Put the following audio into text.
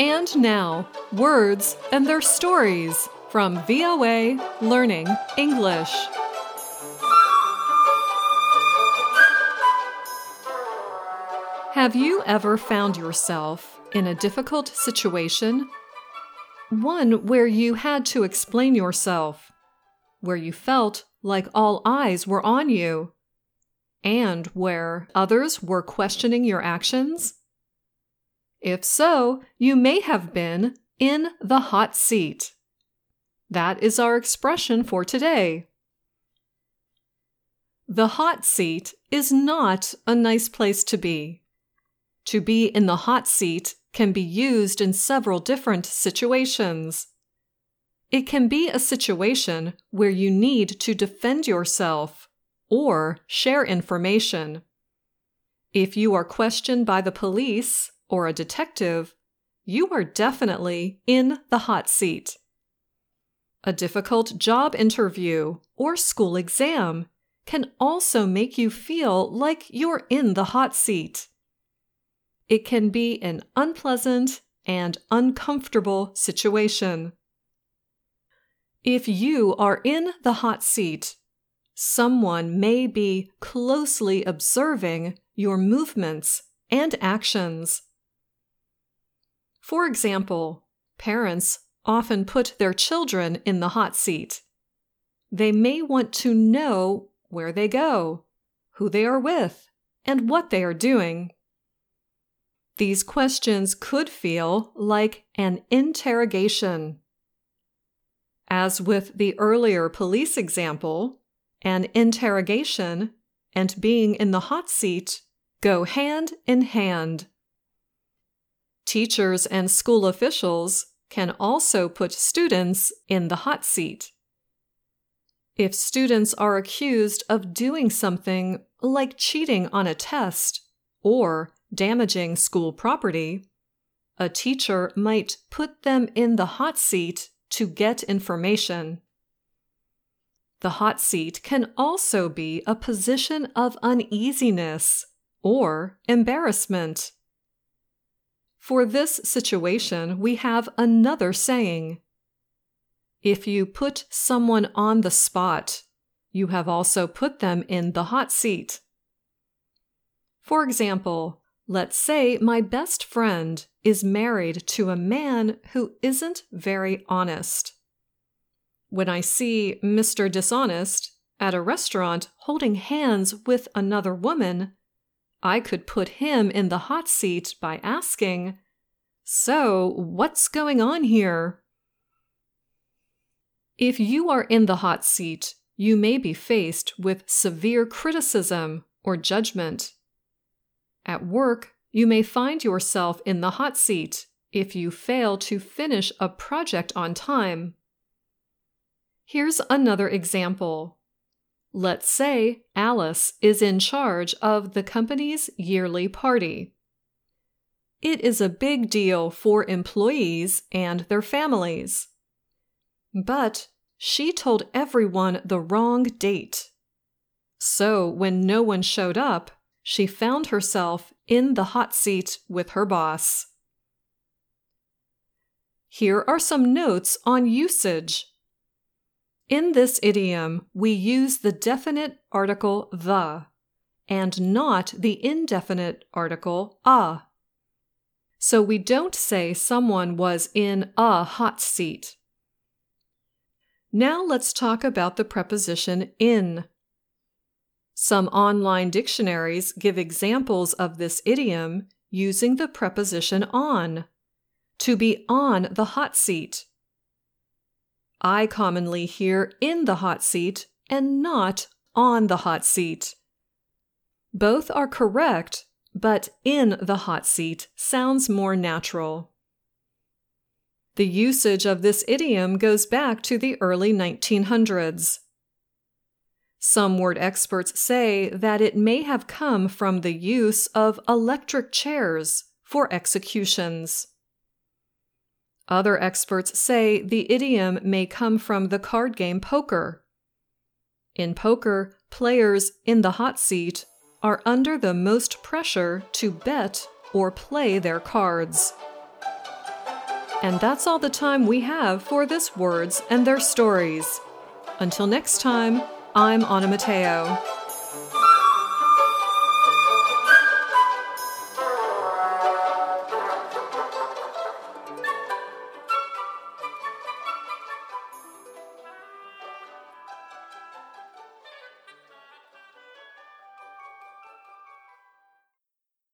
And now, words and their stories from VOA Learning English. Have you ever found yourself in a difficult situation? One where you had to explain yourself, where you felt like all eyes were on you, and where others were questioning your actions? If so, you may have been in the hot seat. That is our expression for today. The hot seat is not a nice place to be. To be in the hot seat can be used in several different situations. It can be a situation where you need to defend yourself or share information. If you are questioned by the police or a detective, you are definitely in the hot seat. A difficult job interview or school exam can also make you feel like you're in the hot seat. It can be an unpleasant and uncomfortable situation. If you are in the hot seat, someone may be closely observing your movements and actions. For example, parents often put their children in the hot seat. They may want to know where they go, who they are with, and what they are doing. These questions could feel like an interrogation. As with the earlier police example, an interrogation and being in the hot seat go hand in hand. Teachers and school officials can also put students in the hot seat. If students are accused of doing something like cheating on a test or damaging school property, a teacher might put them in the hot seat to get information. The hot seat can also be a position of uneasiness or embarrassment. For this situation, we have another saying If you put someone on the spot, you have also put them in the hot seat. For example, let's say my best friend is married to a man who isn't very honest. When I see Mr. Dishonest at a restaurant holding hands with another woman, I could put him in the hot seat by asking, So, what's going on here? If you are in the hot seat, you may be faced with severe criticism or judgment. At work, you may find yourself in the hot seat if you fail to finish a project on time. Here's another example. Let's say Alice is in charge of the company's yearly party. It is a big deal for employees and their families. But she told everyone the wrong date. So when no one showed up, she found herself in the hot seat with her boss. Here are some notes on usage. In this idiom, we use the definite article the and not the indefinite article a. So we don't say someone was in a hot seat. Now let's talk about the preposition in. Some online dictionaries give examples of this idiom using the preposition on. To be on the hot seat. I commonly hear in the hot seat and not on the hot seat. Both are correct, but in the hot seat sounds more natural. The usage of this idiom goes back to the early 1900s. Some word experts say that it may have come from the use of electric chairs for executions. Other experts say the idiom may come from the card game poker. In poker, players in the hot seat are under the most pressure to bet or play their cards. And that's all the time we have for this Words and Their Stories. Until next time, I'm Anna Matteo.